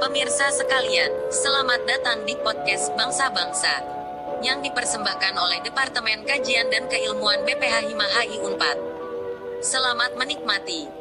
Pemirsa sekalian, selamat datang di podcast Bangsa-Bangsa yang dipersembahkan oleh Departemen Kajian dan Keilmuan BPH Himahi Unpad. Selamat menikmati.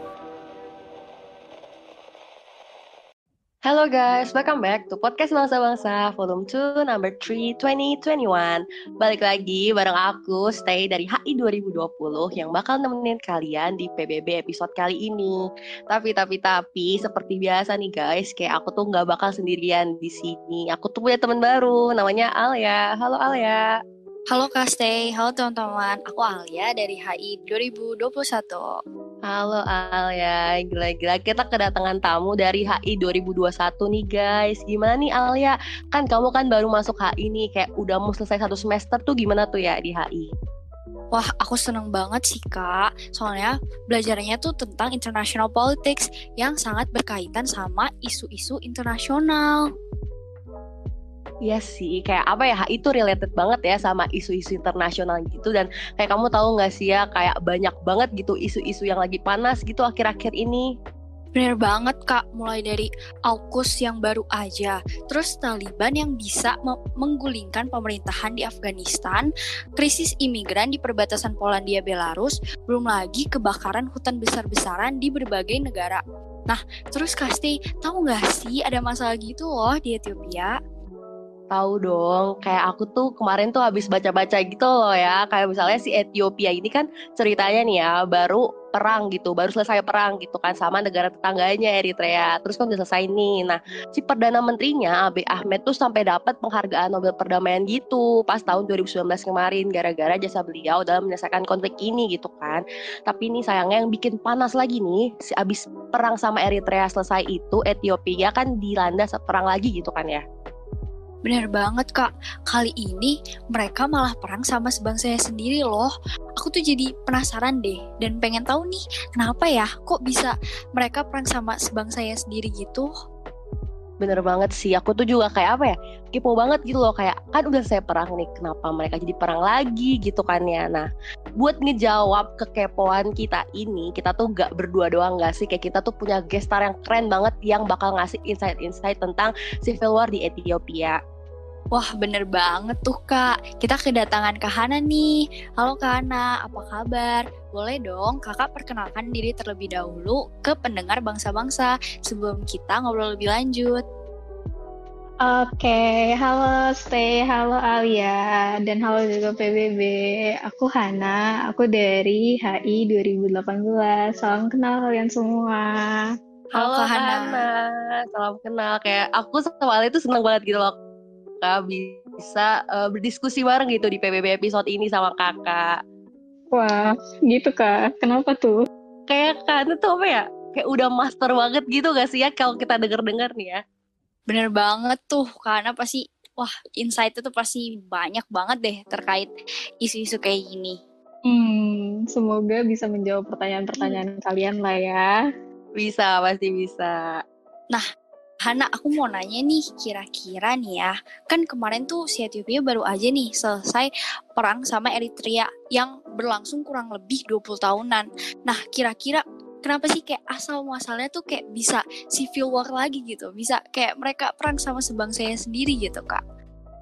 Halo guys, welcome back to Podcast Bangsa-Bangsa Volume 2 Number 3 2021 Balik lagi bareng aku, Stay dari HI 2020 Yang bakal nemenin kalian di PBB episode kali ini. Tapi, tapi, tapi, seperti biasa nih guys Kayak aku tuh nggak bakal sendirian di sini. Aku tuh punya teman baru, namanya Alia. Halo Alia Halo Kak Stay, halo teman-teman. Aku Alia dari HI 2021. Halo Alia, gila-gila kita kedatangan tamu dari HI 2021 nih guys. Gimana nih Alia? Kan kamu kan baru masuk HI nih, kayak udah mau selesai satu semester tuh gimana tuh ya di HI? Wah, aku seneng banget sih kak. Soalnya belajarnya tuh tentang international politics yang sangat berkaitan sama isu-isu internasional. Iya sih, kayak apa ya, itu related banget ya sama isu-isu internasional gitu dan kayak kamu tahu nggak sih ya, kayak banyak banget gitu isu-isu yang lagi panas gitu akhir-akhir ini. Bener banget kak, mulai dari AUKUS yang baru aja, terus Taliban yang bisa menggulingkan pemerintahan di Afghanistan, krisis imigran di perbatasan Polandia Belarus, belum lagi kebakaran hutan besar-besaran di berbagai negara. Nah, terus Kasti, tahu nggak sih ada masalah gitu loh di Ethiopia? Tahu dong, kayak aku tuh kemarin tuh habis baca-baca gitu loh ya. Kayak misalnya si Ethiopia ini kan ceritanya nih ya, baru perang gitu, baru selesai perang gitu kan sama negara tetangganya Eritrea. Terus kan udah selesai nih. Nah, si Perdana Menterinya Abiy Ahmed tuh sampai dapat penghargaan Nobel Perdamaian gitu pas tahun 2019 kemarin gara-gara jasa beliau dalam menyelesaikan konflik ini gitu kan. Tapi ini sayangnya yang bikin panas lagi nih, si abis perang sama Eritrea selesai itu Ethiopia kan dilanda perang lagi gitu kan ya. Bener banget kak, kali ini mereka malah perang sama sebangsanya sendiri loh. Aku tuh jadi penasaran deh dan pengen tahu nih kenapa ya kok bisa mereka perang sama sebangsanya sendiri gitu. Bener banget sih, aku tuh juga kayak apa ya, kepo banget gitu loh, kayak kan udah saya perang nih, kenapa mereka jadi perang lagi gitu kan ya. Nah, buat ngejawab kekepoan kita ini, kita tuh gak berdua doang gak sih, kayak kita tuh punya gestar yang keren banget yang bakal ngasih insight-insight tentang civil war di Ethiopia. Wah bener banget tuh kak, kita kedatangan Kak Hana nih. Halo Kak Hana, apa kabar? Boleh dong kakak perkenalkan diri terlebih dahulu ke pendengar bangsa-bangsa sebelum kita ngobrol lebih lanjut. Oke, halo Stay, halo Alia, dan halo juga PBB. Aku Hana, aku dari HI 2018. Salam kenal kalian semua. Halo, halo Kak Hana. salam kenal. Kayak aku sama Alia itu seneng banget gitu loh kakak bisa uh, berdiskusi bareng gitu di PBB episode ini sama kakak. Wah, gitu kak. Kenapa tuh? Kayak kan itu apa ya? Kayak udah master banget gitu gak sih ya kalau kita denger-denger nih ya? Bener banget tuh, karena pasti wah insight itu pasti banyak banget deh terkait isu-isu kayak gini. Hmm, semoga bisa menjawab pertanyaan-pertanyaan hmm. kalian lah ya. Bisa, pasti bisa. Nah, Hana, aku mau nanya nih, kira-kira nih ya, kan kemarin tuh si Ethiopia baru aja nih selesai perang sama Eritrea yang berlangsung kurang lebih 20 tahunan. Nah, kira-kira kenapa sih kayak asal muasalnya tuh kayak bisa civil war lagi gitu, bisa kayak mereka perang sama sebangsanya sendiri gitu, Kak?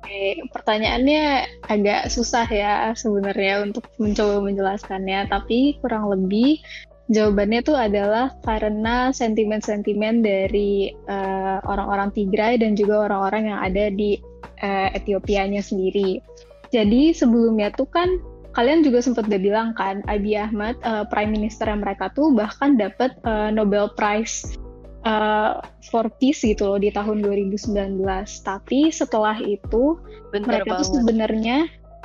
Oke, pertanyaannya agak susah ya sebenarnya untuk mencoba menjelaskannya, tapi kurang lebih Jawabannya itu adalah karena sentimen-sentimen dari uh, orang-orang Tigray dan juga orang-orang yang ada di uh, Etiopianya sendiri. Jadi sebelumnya tuh kan kalian juga sempat udah bilang kan Abiy Ahmad uh, Prime Minister mereka tuh bahkan dapat uh, Nobel Prize uh, for Peace gitu loh di tahun 2019. Tapi setelah itu Bentar mereka banget. tuh sebenarnya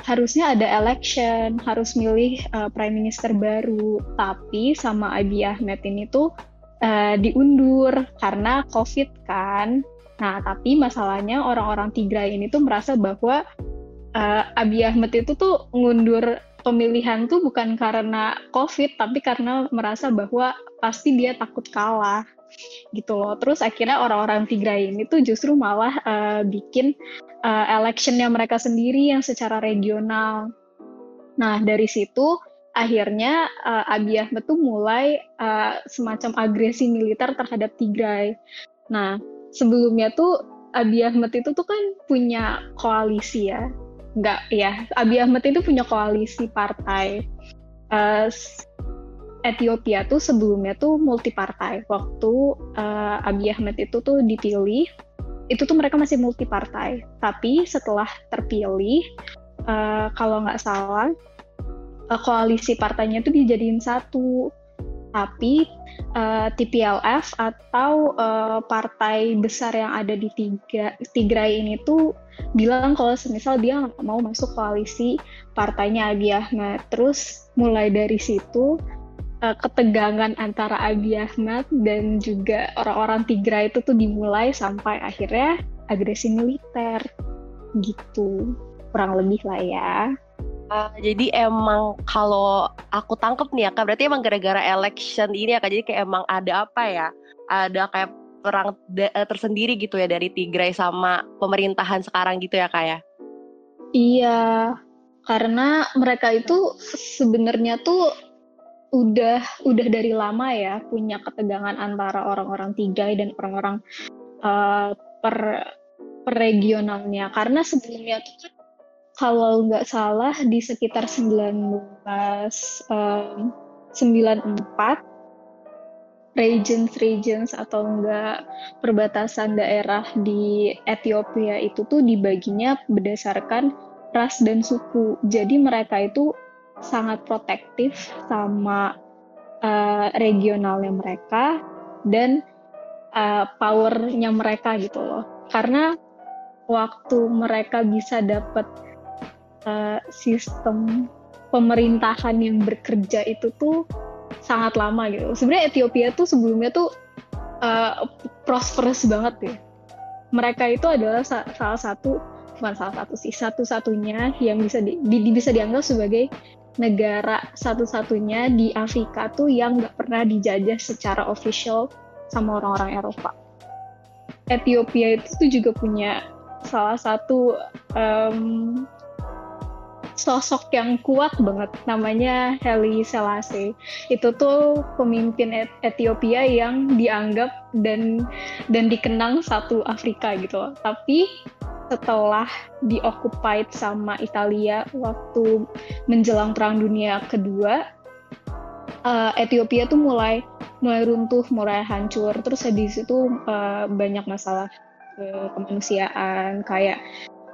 harusnya ada election, harus milih uh, prime minister baru. Tapi sama Abiy Ahmed ini tuh uh, diundur karena COVID kan. Nah, tapi masalahnya orang-orang Tigray ini tuh merasa bahwa uh, Abiy Ahmed itu tuh ngundur pemilihan tuh bukan karena COVID, tapi karena merasa bahwa pasti dia takut kalah gitu loh. Terus akhirnya orang-orang Tigray ini tuh justru malah uh, bikin uh, electionnya mereka sendiri yang secara regional. Nah dari situ akhirnya uh, Abiy Ahmed tuh mulai uh, semacam agresi militer terhadap Tigray. Nah sebelumnya tuh Abiy Ahmed itu tuh kan punya koalisi ya nggak ya Abiy Ahmed itu punya koalisi partai uh, Ethiopia tuh sebelumnya tuh multi partai waktu uh, Abiy Ahmed itu tuh dipilih itu tuh mereka masih multi partai tapi setelah terpilih uh, kalau nggak salah uh, koalisi partainya itu dijadiin satu. Tapi uh, TPLF atau uh, partai besar yang ada di tiga Tigray ini tuh bilang kalau semisal dia mau masuk koalisi partainya Abiy Ahmed terus mulai dari situ uh, ketegangan antara Abiy Ahmed dan juga orang-orang Tigray itu tuh dimulai sampai akhirnya agresi militer gitu kurang lebih lah ya Uh, jadi emang kalau aku tangkep nih ya kak, berarti emang gara-gara election ini ya kak, jadi kayak emang ada apa ya? Ada kayak perang eh, tersendiri gitu ya dari Tigray sama pemerintahan sekarang gitu ya kak ya? Iya, karena mereka itu sebenarnya tuh udah udah dari lama ya punya ketegangan antara orang-orang Tigray dan orang-orang uh, per per regionalnya karena sebelumnya tuh kan kalau nggak salah di sekitar 1994 regions regions atau enggak perbatasan daerah di Ethiopia itu tuh dibaginya berdasarkan ras dan suku. Jadi mereka itu sangat protektif sama uh, regionalnya mereka dan uh, powernya mereka gitu loh. Karena waktu mereka bisa dapat uh, sistem pemerintahan yang bekerja itu tuh sangat lama gitu. Sebenarnya Ethiopia tuh sebelumnya tuh uh, prosperous banget ya. Mereka itu adalah sa salah satu bukan salah satu sih satu-satunya yang bisa di, di, bisa dianggap sebagai negara satu-satunya di Afrika tuh yang nggak pernah dijajah secara official sama orang-orang Eropa. Ethiopia itu tuh juga punya salah satu um, sosok yang kuat banget namanya Haile Selassie. Itu tuh pemimpin Et Ethiopia yang dianggap dan dan dikenang satu Afrika gitu. Tapi setelah dioccupied sama Italia waktu menjelang Perang Dunia Kedua, uh, Ethiopia tuh mulai mulai runtuh, mulai hancur. Terus habis itu uh, banyak masalah uh, kemanusiaan kayak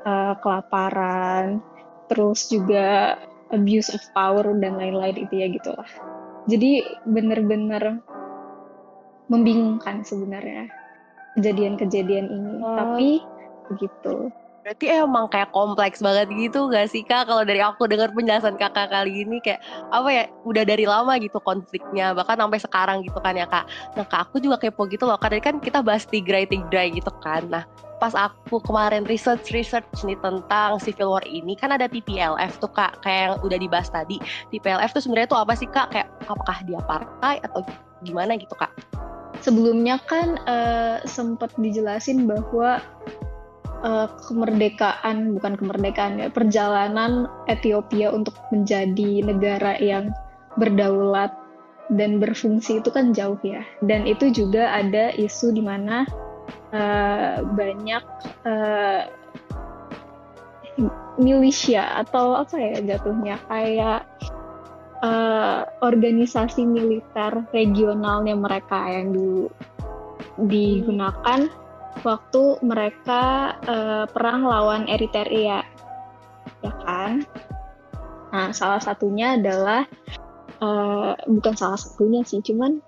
uh, kelaparan, terus juga abuse of power dan lain-lain itu ya gitu lah. Jadi bener-bener membingungkan sebenarnya kejadian-kejadian ini. Oh. Tapi begitu. Berarti emang kayak kompleks banget gitu gak sih kak? Kalau dari aku dengar penjelasan kakak kali ini kayak apa ya udah dari lama gitu konfliknya bahkan sampai sekarang gitu kan ya kak. Nah kak aku juga kepo gitu loh. Karena kan kita bahas tigray tigray gitu kan. Nah pas aku kemarin research research nih tentang civil war ini kan ada TPLF tuh kak kayak yang udah dibahas tadi TPLF tuh sebenarnya tuh apa sih kak kayak apakah dia partai atau gimana gitu kak sebelumnya kan uh, sempat dijelasin bahwa uh, kemerdekaan bukan kemerdekaan ya perjalanan Ethiopia untuk menjadi negara yang berdaulat dan berfungsi itu kan jauh ya. Dan itu juga ada isu di mana uh, banyak uh, milisya atau apa ya jatuhnya kayak uh, organisasi militer regionalnya mereka yang dulu digunakan waktu mereka uh, perang lawan Eritrea ya kan nah salah satunya adalah uh, bukan salah satunya sih cuman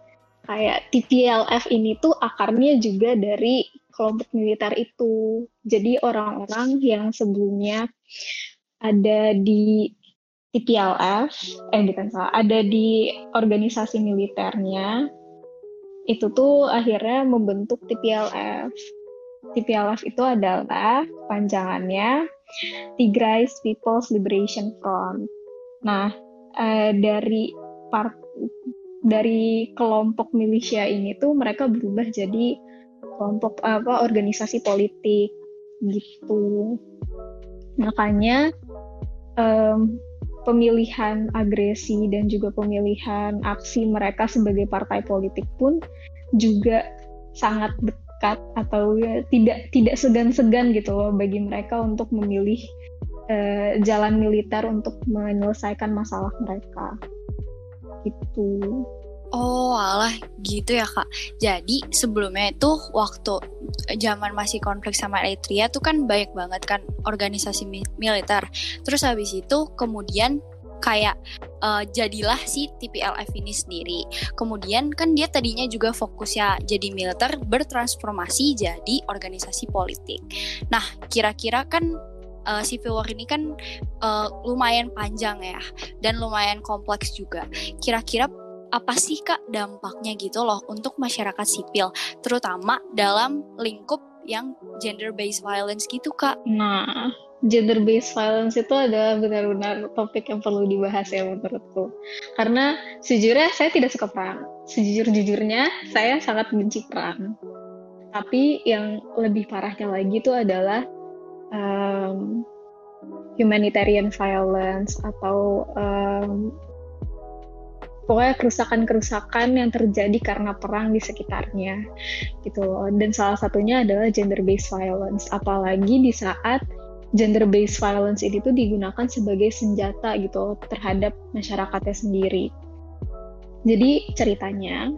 kayak TPLF ini tuh akarnya juga dari kelompok militer itu. Jadi orang-orang yang sebelumnya ada di TPLF, eh bukan salah, ada di organisasi militernya, itu tuh akhirnya membentuk TPLF. TPLF itu adalah panjangannya Tigray People's Liberation Front. Nah, eh, dari part dari kelompok milisya ini tuh mereka berubah jadi kelompok apa organisasi politik gitu makanya um, pemilihan agresi dan juga pemilihan aksi mereka sebagai partai politik pun juga sangat nekat atau ya, tidak tidak segan-segan gitu loh bagi mereka untuk memilih uh, jalan militer untuk menyelesaikan masalah mereka gitu. Oh, alah gitu ya kak. Jadi sebelumnya itu waktu zaman masih konflik sama Eritrea tuh kan banyak banget kan organisasi mi militer. Terus habis itu kemudian kayak uh, jadilah si TPLF ini sendiri. Kemudian kan dia tadinya juga fokusnya jadi militer bertransformasi jadi organisasi politik. Nah, kira-kira kan uh, civil war ini kan uh, lumayan panjang ya dan lumayan kompleks juga. Kira-kira apa sih kak dampaknya gitu loh untuk masyarakat sipil, terutama dalam lingkup yang gender based violence gitu kak? Nah, gender based violence itu adalah benar-benar topik yang perlu dibahas ya menurutku. Karena sejujurnya saya tidak suka perang. Sejujur-jujurnya saya sangat benci perang. Tapi yang lebih parahnya lagi itu adalah um, humanitarian violence atau um, pokoknya kerusakan-kerusakan yang terjadi karena perang di sekitarnya gitu. Dan salah satunya adalah gender based violence. Apalagi di saat gender based violence ini tuh digunakan sebagai senjata gitu terhadap masyarakatnya sendiri. Jadi ceritanya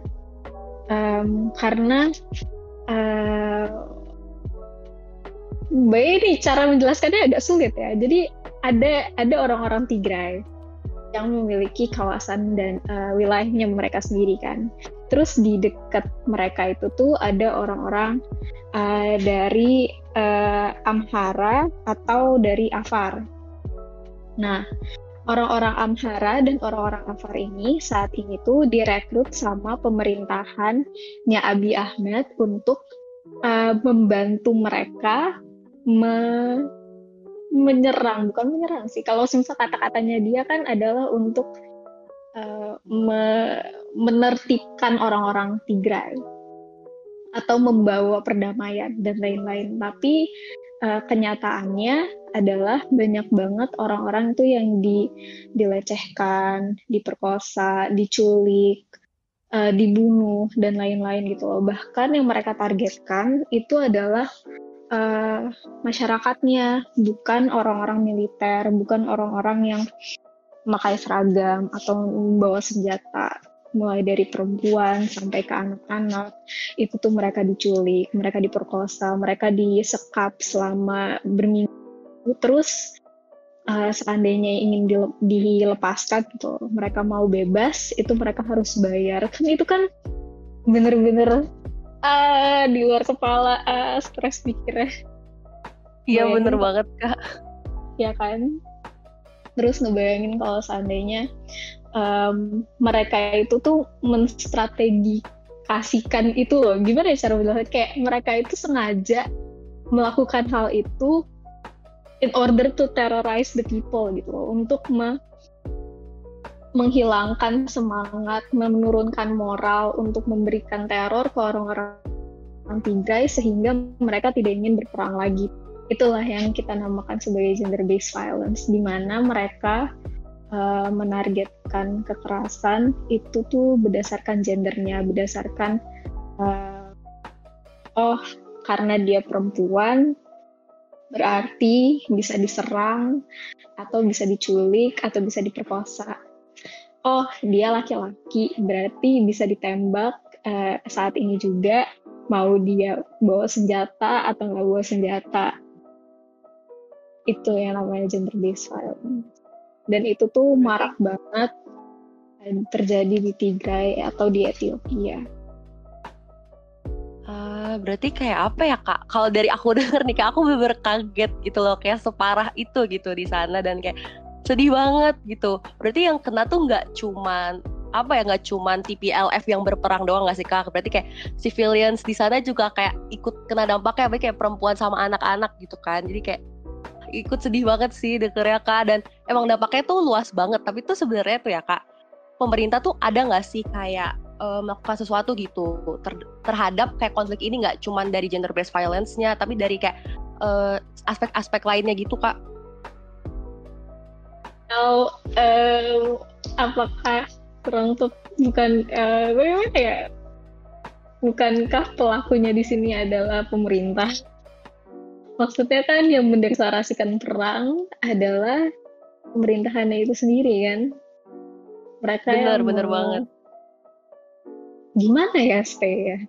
um, karena uh, ini cara menjelaskannya agak sulit ya. Jadi ada ada orang-orang Tigray yang memiliki kawasan dan uh, wilayahnya mereka sendiri kan. Terus di dekat mereka itu tuh ada orang-orang uh, dari uh, Amhara atau dari Afar. Nah, orang-orang Amhara dan orang-orang Afar ini saat ini tuh direkrut sama pemerintahannya Abi Ahmed untuk uh, membantu mereka me menyerang bukan menyerang sih kalau misal kata-katanya dia kan adalah untuk uh, me menertibkan orang-orang Tigray atau membawa perdamaian dan lain-lain tapi uh, kenyataannya adalah banyak banget orang-orang itu yang di, dilecehkan, diperkosa, diculik, uh, dibunuh dan lain-lain gitu loh. Bahkan yang mereka targetkan itu adalah uh, masyarakatnya, bukan orang-orang militer, bukan orang-orang yang memakai seragam atau membawa senjata. Mulai dari perempuan sampai ke anak-anak, itu tuh mereka diculik, mereka diperkosa, mereka disekap selama berminggu. Terus uh, seandainya ingin dilepaskan gitu, mereka mau bebas, itu mereka harus bayar. Kan itu kan bener-bener ah di luar kepala ah stres mikirnya iya bener banget kak ya kan terus ngebayangin kalau seandainya um, mereka itu tuh menstrategikasikan itu loh. Gimana ya cara bilang kayak mereka itu sengaja melakukan hal itu in order to terrorize the people gitu loh. Untuk me menghilangkan semangat, menurunkan moral untuk memberikan teror ke orang-orang Tigray sehingga mereka tidak ingin berperang lagi. Itulah yang kita namakan sebagai gender based violence di mana mereka uh, menargetkan kekerasan itu tuh berdasarkan gendernya, berdasarkan uh, oh karena dia perempuan berarti bisa diserang atau bisa diculik atau bisa diperkosa. Oh dia laki-laki berarti bisa ditembak uh, saat ini juga mau dia bawa senjata atau nggak bawa senjata. Itu yang namanya gender based violence dan itu tuh marak banget terjadi di Tigray atau di Ethiopia. Uh, berarti kayak apa ya kak? Kalau dari aku denger nih kak, aku bener kaget gitu loh, kayak separah itu gitu di sana dan kayak sedih banget gitu berarti yang kena tuh nggak cuman apa ya nggak cuman TPLF yang berperang doang nggak sih kak berarti kayak civilians di sana juga kayak ikut kena dampaknya kayak perempuan sama anak-anak gitu kan jadi kayak ikut sedih banget sih dengernya kak. Dan emang dampaknya tuh luas banget. Tapi tuh sebenarnya tuh ya kak pemerintah tuh ada nggak sih kayak uh, melakukan sesuatu gitu ter terhadap kayak konflik ini nggak cuman dari gender based violence-nya tapi dari kayak aspek-aspek uh, lainnya gitu kak? Atau um, apakah kurang tuh bukan uh, bagaimana ya? Bukankah pelakunya di sini adalah pemerintah? Maksudnya kan yang mendeklarasikan perang adalah pemerintahannya itu sendiri kan. Mereka Bener, yang bener mau- banget. Gimana ya stay ya?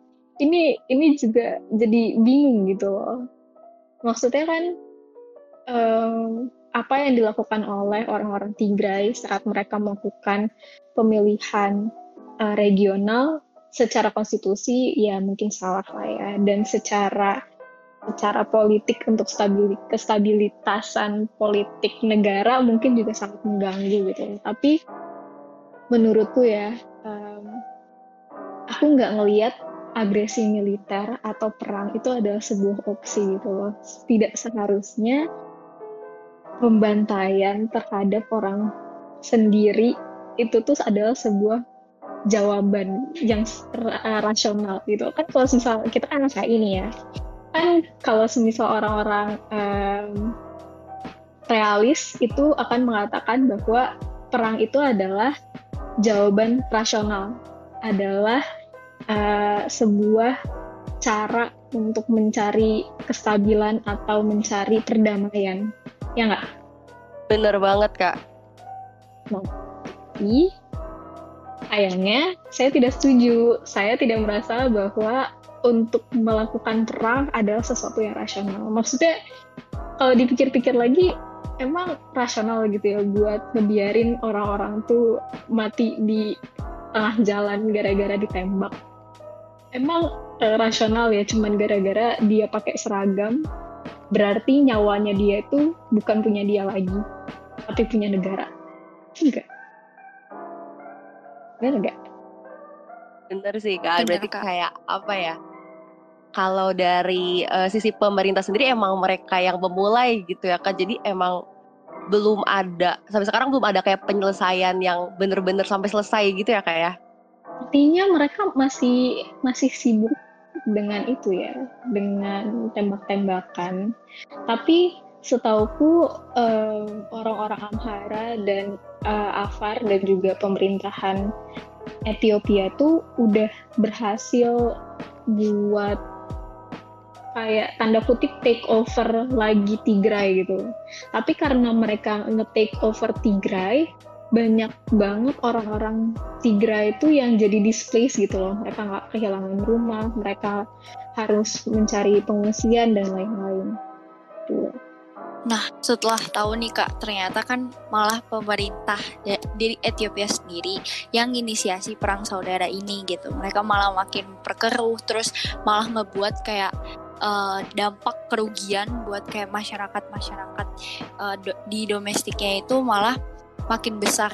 Ini ini juga jadi bingung gitu loh. Maksudnya kan em, apa yang dilakukan oleh orang-orang Tigray saat mereka melakukan pemilihan eh, regional secara konstitusi ya mungkin salah lah ya dan secara secara politik untuk stabili- kestabilitasan politik negara mungkin juga sangat mengganggu gitu. Tapi menurutku ya em, aku nggak ngelihat agresi militer atau perang itu adalah sebuah opsi gitu loh. Tidak seharusnya pembantaian terhadap orang sendiri itu tuh adalah sebuah jawaban yang ra- rasional gitu. Kan kalau misal kita kan kayak ini ya kan kalau semisal orang-orang em, realis itu akan mengatakan bahwa perang itu adalah jawaban rasional adalah eh, sebuah cara untuk mencari kestabilan atau mencari perdamaian ya nggak Bener banget kak. Tapi sayangnya saya tidak setuju. Saya tidak merasa bahwa untuk melakukan perang adalah sesuatu yang rasional. Maksudnya kalau dipikir-pikir lagi emang rasional gitu ya buat ngebiarin orang-orang tuh mati di tengah jalan gara-gara ditembak. Emang eh, rasional ya cuman gara-gara dia pakai seragam berarti nyawanya dia itu bukan punya dia lagi tapi punya negara. Enggak. Bener nggak? Bener sih kak. Bener, Berarti Kak. kayak apa ya? Kalau dari eh, sisi pemerintah sendiri emang mereka yang memulai gitu ya kak. Jadi emang belum ada sampai sekarang belum ada kayak penyelesaian yang bener-bener sampai selesai gitu ya kak ya. Artinya mereka masih masih sibuk dengan itu ya, dengan tembak-tembakan. Tapi setauku em, orang-orang Amhara dan eh, Afar dan juga pemerintahan Ethiopia tuh udah berhasil buat kayak tanda kutip take over lagi Tigray gitu. Tapi karena mereka nge-take over Tigray, banyak banget orang-orang Tigray itu yang jadi displaced gitu loh. Mereka nggak kehilangan rumah, mereka harus mencari pengungsian dan lain-lain. Nah, setelah tahu nih Kak, ternyata kan malah pemerintah da- dari Ethiopia sendiri yang inisiasi perang saudara ini gitu. Mereka malah makin perkeruh, terus malah ngebuat kayak eh, dampak kerugian buat kayak masyarakat-masyarakat eh, do- di domestiknya itu malah makin besar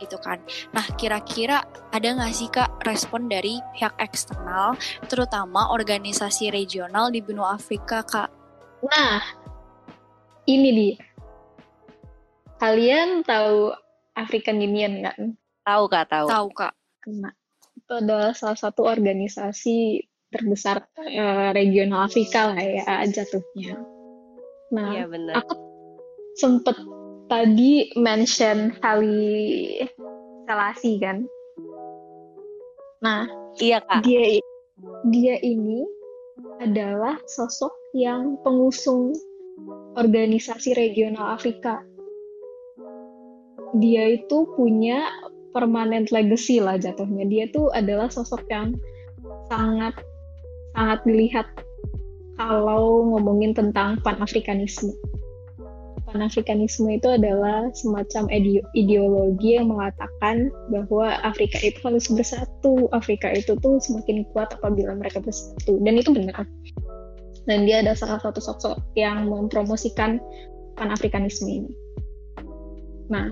gitu kan. Nah, kira-kira ada nggak sih Kak respon dari pihak eksternal, terutama organisasi regional di benua Afrika Kak? Nah, ini dia. Kalian tahu African Union kan? Tahu kak tahu. Tahu Kak? Nah, itu adalah salah satu organisasi terbesar eh, regional Afrika lah ya jatuhnya. Nah, Iya bener. aku sempet tadi mention Haile Selassie kan. Nah, Iya kak. dia dia ini adalah sosok yang pengusung organisasi regional Afrika. Dia itu punya permanent legacy lah jatuhnya. Dia tuh adalah sosok yang sangat sangat dilihat kalau ngomongin tentang panafrikanisme. Panafrikanisme itu adalah semacam ide- ideologi yang mengatakan bahwa Afrika itu harus bersatu. Afrika itu tuh semakin kuat apabila mereka bersatu. Dan itu benar. Dan dia ada salah satu sosok yang mempromosikan panafrikanisme ini. Nah,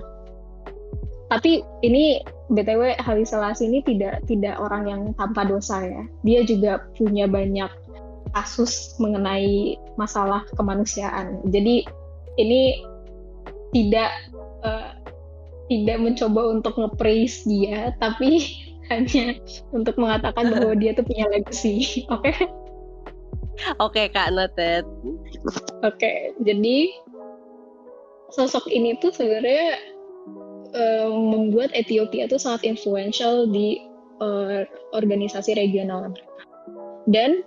tapi ini BTW Haile Selassie ini tidak tidak orang yang tanpa dosa ya. Dia juga punya banyak kasus mengenai masalah kemanusiaan. Jadi ini tidak eh, tidak mencoba untuk nge-praise dia, tapi hanya untuk mengatakan bahwa dia tuh punya legacy. Oke? Oke kak noted. Oke, jadi sosok ini tuh sebenarnya eh, membuat Ethiopia tuh sangat influential di eh, organisasi regional mereka. dan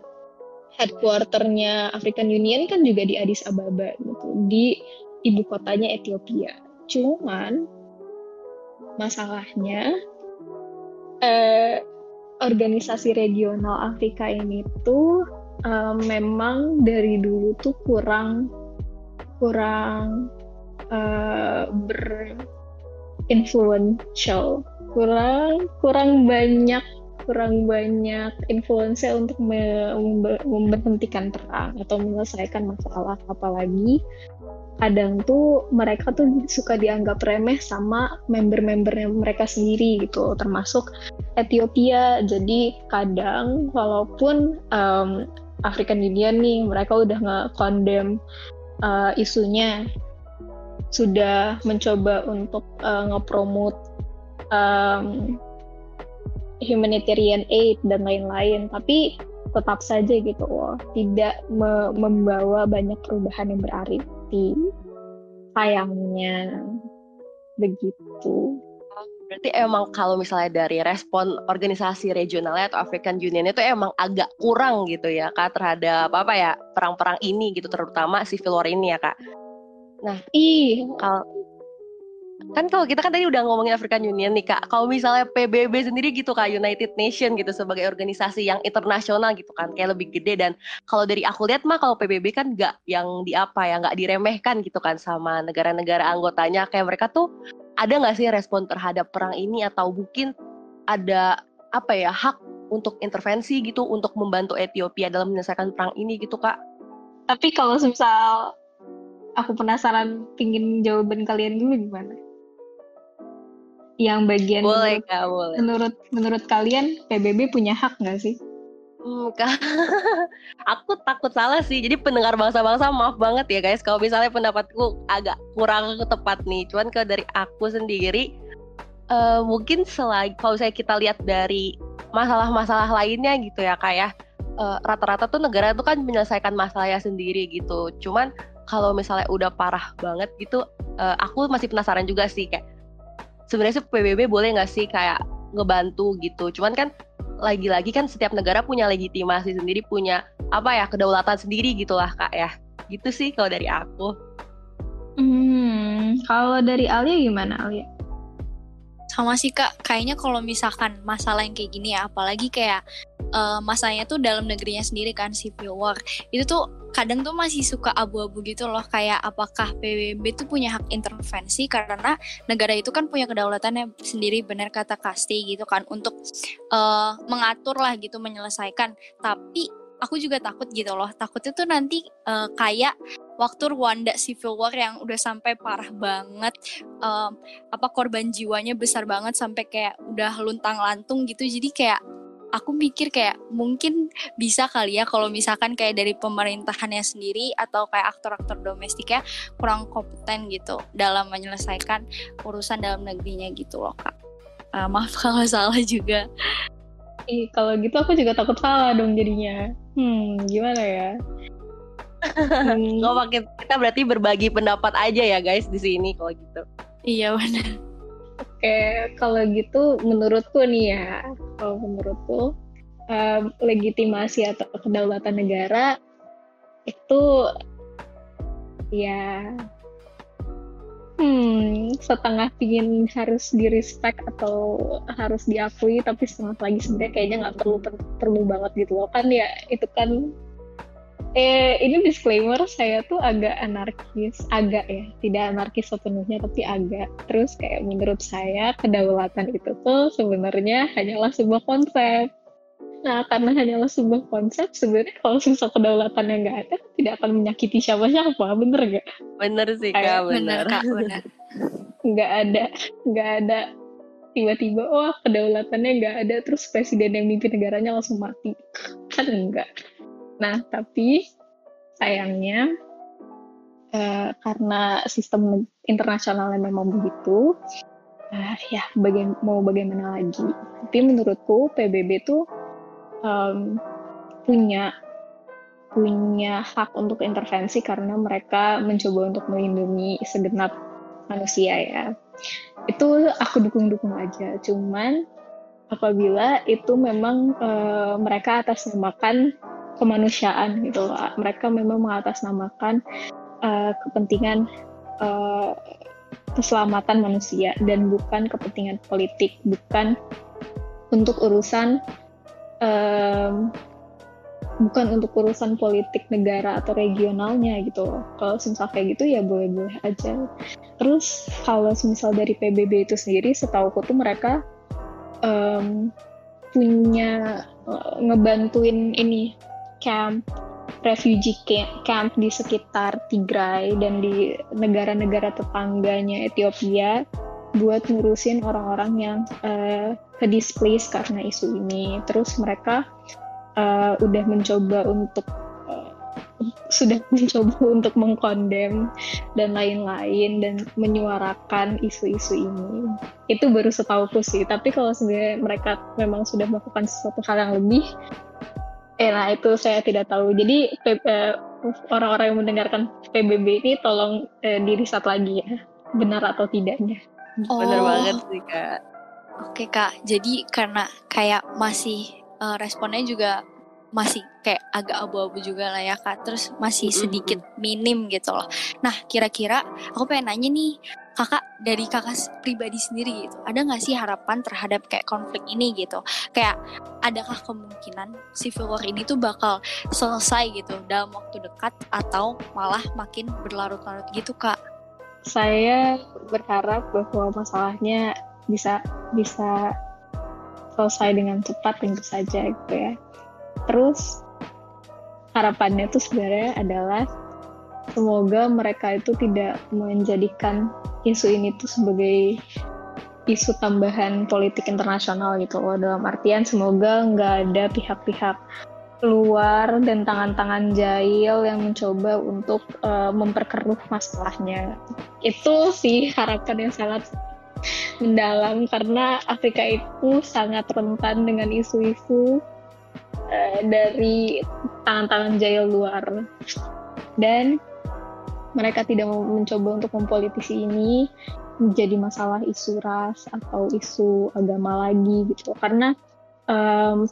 headquarternya African Union kan juga di Addis Ababa gitu di ibu kotanya Ethiopia cuman masalahnya eh, organisasi regional Afrika ini tuh uh, memang dari dulu tuh kurang kurang uh, berinfluential kurang kurang banyak kurang banyak influence untuk me memberhentikan perang atau menyelesaikan masalah apalagi. Kadang tuh mereka tuh suka dianggap remeh sama member-membernya mereka sendiri gitu termasuk Ethiopia. Jadi kadang walaupun um, African Union nih mereka udah nge-condemn uh, isunya sudah mencoba untuk uh, ngepromot um, humanitarian aid dan lain-lain. Tapi tetap saja gitu loh tidak me membawa banyak perubahan yang berarti. Sayangnya begitu. Berarti emang kalau misalnya dari respon organisasi regionalnya atau African Union itu emang agak kurang gitu ya kak terhadap apa ya perang-perang ini gitu terutama civil war ini ya kak. Nah, ih kalau kan kalau kita kan tadi udah ngomongin African Union nih kak, kalau misalnya PBB sendiri gitu kak, United Nation gitu sebagai organisasi yang internasional gitu kan, kayak lebih gede. Dan kalau dari aku lihat mah kalau PBB kan nggak yang di apa ya, nggak diremehkan gitu kan sama negara-negara anggotanya, kayak mereka tuh ada nggak sih respon terhadap perang ini? Atau mungkin ada apa ya hak untuk intervensi gitu untuk membantu Ethiopia dalam menyelesaikan perang ini gitu kak? Tapi kalau misal aku penasaran pingin jawaban kalian dulu gimana? yang bagian boleh, menurut, Kak, boleh. menurut menurut kalian PBB punya hak nggak sih? Hmm, aku takut salah sih. Jadi pendengar bangsa-bangsa maaf banget ya guys kalau misalnya pendapatku agak kurang tepat nih. Cuman kalau dari aku sendiri uh, mungkin selagi kalau saya kita lihat dari masalah-masalah lainnya gitu ya kayak uh, rata-rata tuh negara itu kan menyelesaikan masalahnya sendiri gitu. Cuman kalau misalnya udah parah banget gitu, uh, aku masih penasaran juga sih kayak sebenarnya sih PBB boleh nggak sih kayak ngebantu gitu? Cuman kan lagi-lagi kan setiap negara punya legitimasi sendiri punya apa ya kedaulatan sendiri gitulah kak ya. Gitu sih kalau dari aku. Hmm kalau dari Alia gimana Alia? Sama sih kak. Kayaknya kalau misalkan masalah yang kayak gini ya apalagi kayak uh, masalahnya tuh dalam negerinya sendiri kan civil war. Itu tuh kadang tuh masih suka abu-abu gitu loh kayak apakah PBB tuh punya hak intervensi karena negara itu kan punya kedaulatannya sendiri benar kata Kasti gitu kan untuk uh, mengatur lah gitu menyelesaikan. Tapi aku juga takut gitu loh takutnya tuh nanti uh, kayak waktu Rwanda civil war yang udah sampai parah banget um, apa korban jiwanya besar banget sampai kayak udah luntang lantung gitu jadi kayak aku mikir kayak mungkin bisa kali ya kalau misalkan kayak dari pemerintahannya sendiri atau kayak aktor-aktor domestik ya kurang kompeten gitu dalam menyelesaikan urusan dalam negerinya gitu loh kak. Uh, maaf kalau salah juga. Ih, kalau gitu aku juga takut salah dong jadinya. Hmm, gimana ya? hmm. Nggak kita berarti berbagi pendapat aja ya guys di sini kalau gitu. Iya benar. Oke, kalau gitu menurutku nih ya, kalau menurutku um, legitimasi atau kedaulatan negara itu ya hmm setengah pingin harus di respect atau harus diakui tapi setengah lagi sebenarnya kayaknya nggak perlu perlu banget gitu loh. Kan ya itu kan eh ini disclaimer saya tuh agak anarkis. Agak ya tidak anarkis sepenuhnya tapi agak. Terus kayak menurut saya kedaulatan itu tuh sebenarnya hanyalah sebuah konsep. Nah karena hanyalah sebuah konsep sebenarnya kalau susah kedaulatan yang nggak ada tidak akan menyakiti siapa-siapa bener gak? bener sih kak bener. Kak bener. Nggak ada nggak ada. Tiba-tiba wah kedaulatannya nggak ada terus presiden yang mimpin negaranya langsung mati. Kan enggak Nah, tapi sayangnya uh, karena sistem internasionalnya memang begitu, uh, ya baga mau bagaimana lagi. Tapi menurutku PBB tuh um, punya punya hak untuk intervensi karena mereka mencoba untuk melindungi segenap manusia ya. Itu aku dukung-dukung aja. Cuman apabila itu memang uh, mereka atasnamakan kemanusiaan gitu. Mereka memang mengatasnamakan uh, kepentingan uh, keselamatan manusia dan bukan kepentingan politik, bukan untuk urusan um, bukan untuk urusan politik negara atau regionalnya gitu. Kalau misal kayak gitu ya boleh-boleh aja. Terus kalau misal dari PBB itu sendiri, setahu aku tuh mereka um, punya uh, ngebantuin ini camp refugee camp di sekitar Tigray dan di negara-negara tetangganya Ethiopia buat ngurusin orang-orang yang uh, ke displace karena isu ini. Terus mereka uh, udah mencoba untuk sudah mencoba untuk mengkondem dan lain-lain dan menyuarakan isu-isu ini. Itu baru setahuku sih. Tapi kalau sebenarnya mereka memang sudah melakukan sesuatu hal yang lebih, eh nah itu saya tidak tahu. Jadi eh, orang-orang yang mendengarkan PBB ini tolong eh, diriset lagi ya, benar atau tidaknya. Oh. Benar banget sih kak. Oke kak, jadi karena kayak masih uh, responnya juga masih kayak agak abu-abu juga lah ya kak terus masih sedikit minim gitu loh nah kira-kira aku pengen nanya nih kakak dari kakak pribadi sendiri gitu. Ada nggak sih harapan terhadap kayak konflik ini gitu? Kayak adakah kemungkinan civil war ini tuh bakal selesai gitu dalam waktu dekat atau malah makin berlarut-larut gitu kak? Saya berharap bahwa masalahnya bisa bisa selesai dengan cepat tentu saja gitu ya. Terus harapannya tuh sebenarnya adalah semoga mereka itu tidak menjadikan isu ini tuh sebagai isu tambahan politik internasional gitu loh. Dalam artian semoga nggak ada pihak-pihak luar dan tangan-tangan jahil yang mencoba untuk uh, memperkeruh masalahnya. Itu sih harapan yang sangat mendalam karena Afrika itu sangat rentan dengan isu-isu uh, dari tangan-tangan jahil luar. Dan mereka tidak mencoba untuk mempolitisi ini menjadi masalah isu ras atau isu agama lagi gitu karena um,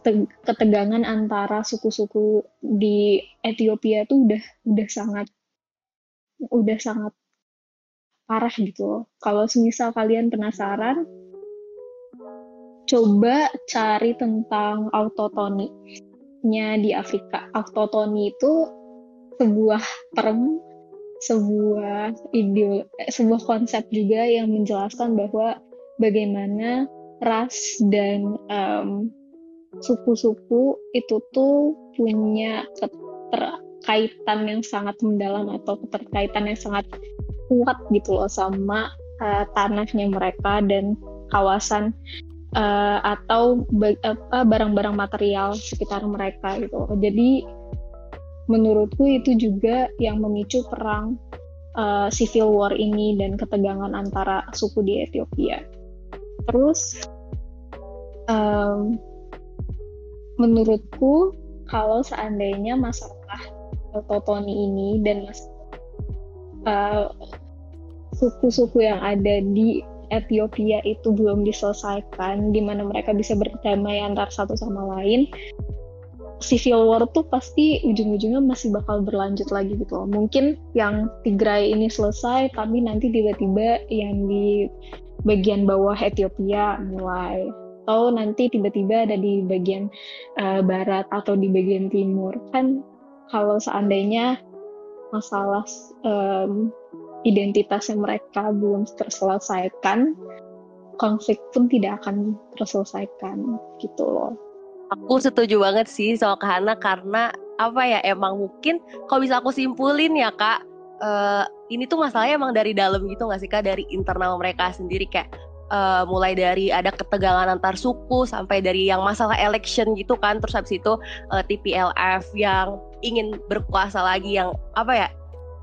ketegangan antara suku-suku di Ethiopia itu udah udah sangat udah sangat parah gitu Kalau semisal kalian penasaran, coba cari tentang autotoni nya di Afrika. Autotoni itu sebuah term, sebuah ide, sebuah konsep juga yang menjelaskan bahwa bagaimana ras dan um, suku-suku itu tuh punya keterkaitan yang sangat mendalam atau keterkaitan yang sangat kuat gitu loh sama uh, tanahnya mereka dan kawasan uh, atau barang-barang material sekitar mereka gitu. Jadi menurutku itu juga yang memicu perang uh, civil war ini dan ketegangan antara suku di Ethiopia. Terus um, menurutku kalau seandainya masalah Totoni ini dan uh, suku-suku yang ada di Ethiopia itu belum diselesaikan, di mana mereka bisa berdamai antar satu sama lain, civil war tuh pasti ujung-ujungnya masih bakal berlanjut lagi gitu loh. Mungkin yang Tigray ini selesai, tapi nanti tiba-tiba yang di bagian bawah Ethiopia mulai atau nanti tiba-tiba ada di bagian uh, barat atau di bagian timur kan kalau seandainya masalah um, identitasnya mereka belum terselesaikan, konflik pun tidak akan terselesaikan gitu loh. Aku setuju banget sih soal Kahana karena apa ya emang mungkin kalau bisa aku simpulin ya kak uh, ini tuh masalahnya emang dari dalam gitu nggak sih kak dari internal mereka sendiri kayak uh, mulai dari ada ketegangan antar suku sampai dari yang masalah election gitu kan terus habis itu uh, eh, TPLF yang ingin berkuasa lagi yang apa ya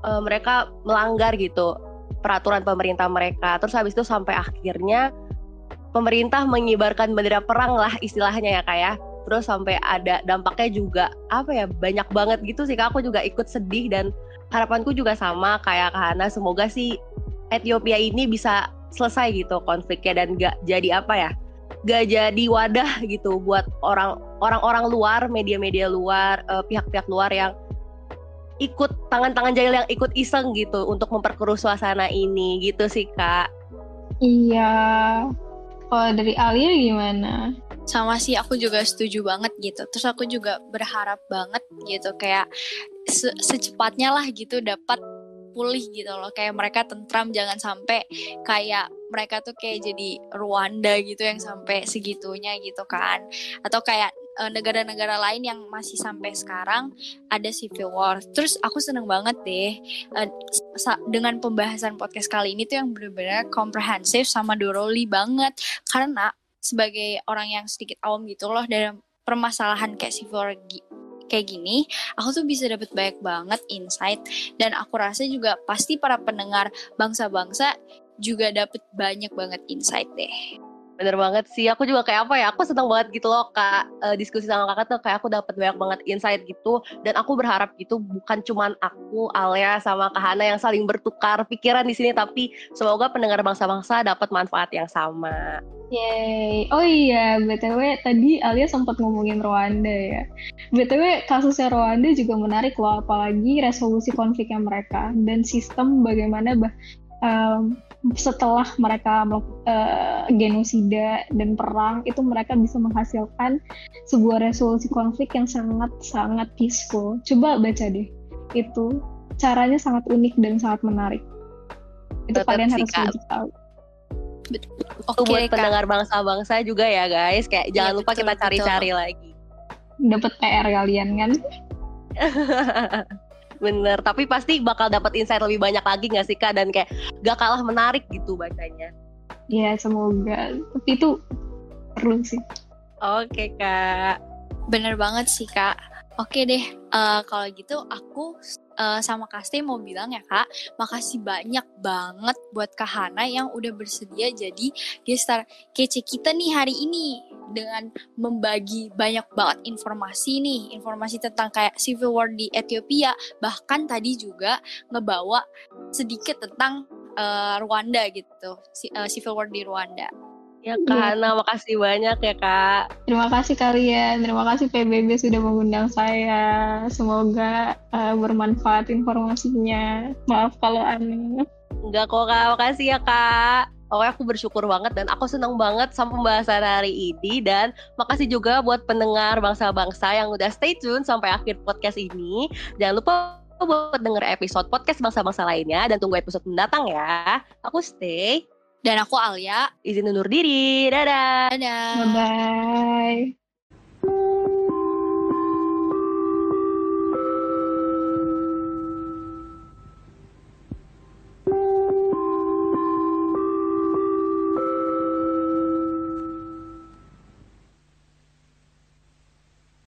uh, mereka melanggar gitu peraturan pemerintah mereka. Terus habis itu sampai akhirnya pemerintah mengibarkan bendera perang lah istilahnya ya kayak. Ya. Terus sampai ada dampaknya juga apa ya banyak banget gitu sih kak. Aku juga ikut sedih dan harapanku juga sama kayak Kak Hana. Semoga sih Ethiopia ini bisa selesai gitu konfliknya dan gak jadi apa ya gak jadi wadah gitu buat orang orang-orang luar, media-media luar, uh, pihak-pihak luar yang ikut tangan-tangan jahil yang ikut iseng gitu untuk memperkeruh suasana ini gitu sih kak. Iya. Kalau dari Alia gimana? Sama sih aku juga setuju banget gitu. Terus aku juga berharap banget gitu kayak se secepatnya lah gitu dapat pulih gitu loh kayak mereka tentram jangan sampai kayak mereka tuh kayak jadi Rwanda gitu yang sampai segitunya gitu kan atau kayak eh, negara-negara lain yang masih sampai sekarang ada civil war. Terus aku seneng banget deh uh, dengan pembahasan podcast kali ini tuh yang benar-benar komprehensif sama doroli banget karena sebagai orang yang sedikit awam gitu loh dalam permasalahan kayak war kayak gini, aku tuh bisa dapat banyak banget insight dan aku rasa juga pasti para pendengar bangsa-bangsa juga dapat banyak banget insight deh. Bener banget sih, aku juga kayak apa ya, aku seneng banget gitu loh kak, uh, diskusi sama kakak tuh kayak aku dapat banyak banget insight gitu, dan aku berharap gitu bukan cuman aku, Alia, sama Kak Hana yang saling bertukar pikiran di sini, tapi semoga pendengar bangsa-bangsa dapat manfaat yang sama. Yeay, oh iya, BTW tadi Alia sempat ngomongin Rwanda ya. BTW kasusnya Rwanda juga menarik loh, apalagi resolusi konfliknya mereka, dan sistem bagaimana bah, um, setelah mereka uh, genosida dan perang itu mereka bisa menghasilkan sebuah resolusi konflik yang sangat sangat peaceful. Coba baca deh. Itu caranya sangat unik dan sangat menarik. Itu Tetap kalian harus tahu. Oke, buat Kak. pendengar bangsa-bangsa juga ya guys, kayak ya, jangan lupa betul, kita cari-cari lagi. Dapat PR kalian kan? bener tapi pasti bakal dapat insight lebih banyak lagi gak sih kak? Dan kayak gak kalah menarik gitu bacanya. Ya semoga. Tapi itu perlu sih. Oke kak. Bener banget sih kak. Oke deh uh, kalau gitu aku uh, sama Kaste mau bilang ya kak, makasih banyak banget buat Kak Hana yang udah bersedia jadi gestar kece kita nih hari ini dengan membagi banyak banget informasi nih, informasi tentang kayak civil war di Ethiopia, bahkan tadi juga ngebawa sedikit tentang uh, Rwanda gitu, uh, civil war di Rwanda. Ya Kak Hana, makasih banyak ya Kak. Terima kasih kalian, terima kasih PBB sudah mengundang saya. Semoga uh, bermanfaat informasinya. Maaf kalau aneh. Enggak kok Kak, makasih ya Kak. Pokoknya aku bersyukur banget dan aku senang banget sama pembahasan hari ini dan makasih juga buat pendengar bangsa-bangsa yang udah stay tune sampai akhir podcast ini. Jangan lupa buat denger episode podcast bangsa-bangsa lainnya dan tunggu episode mendatang ya. Aku stay. Dan aku Alia. Izin undur diri. Dadah. Dadah. Bye-bye.